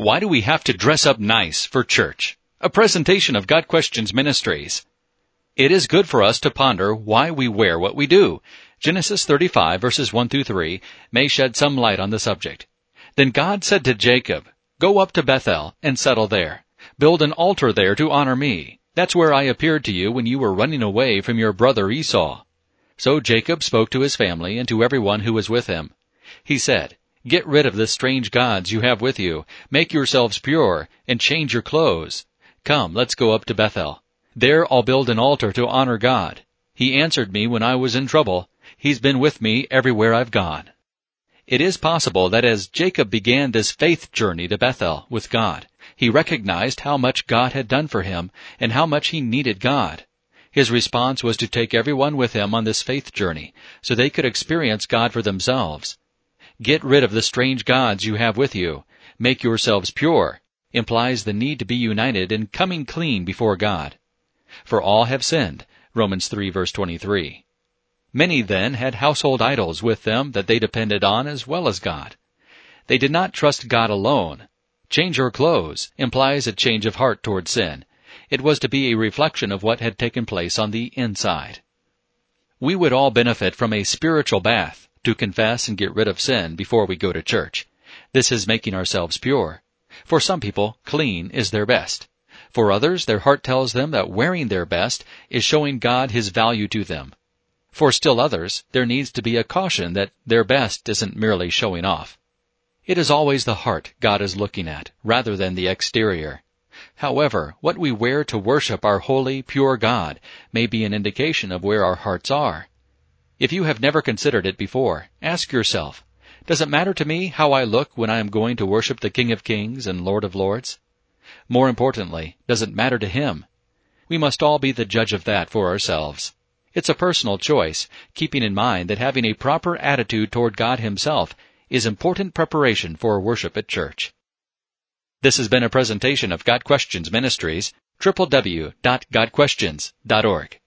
Why do we have to dress up nice for church? A presentation of Got Questions Ministries. It is good for us to ponder why we wear what we do. Genesis 35 verses 1 through 3 may shed some light on the subject. Then God said to Jacob, Go up to Bethel and settle there. Build an altar there to honor me. That's where I appeared to you when you were running away from your brother Esau. So Jacob spoke to his family and to everyone who was with him. He said, Get rid of the strange gods you have with you, make yourselves pure, and change your clothes. Come, let's go up to Bethel. There I'll build an altar to honor God. He answered me when I was in trouble. He's been with me everywhere I've gone. It is possible that as Jacob began this faith journey to Bethel with God, he recognized how much God had done for him and how much he needed God. His response was to take everyone with him on this faith journey so they could experience God for themselves. Get rid of the strange gods you have with you. Make yourselves pure implies the need to be united and coming clean before God. For all have sinned. Romans 3 verse 23. Many then had household idols with them that they depended on as well as God. They did not trust God alone. Change your clothes implies a change of heart toward sin. It was to be a reflection of what had taken place on the inside. We would all benefit from a spiritual bath to confess and get rid of sin before we go to church. This is making ourselves pure. For some people, clean is their best. For others, their heart tells them that wearing their best is showing God His value to them. For still others, there needs to be a caution that their best isn't merely showing off. It is always the heart God is looking at, rather than the exterior. However, what we wear to worship our holy, pure God may be an indication of where our hearts are. If you have never considered it before, ask yourself, does it matter to me how I look when I am going to worship the King of Kings and Lord of Lords? More importantly, does it matter to Him? We must all be the judge of that for ourselves. It's a personal choice, keeping in mind that having a proper attitude toward God Himself is important preparation for worship at church. This has been a presentation of Got Questions Ministries, www.gotquestions.org.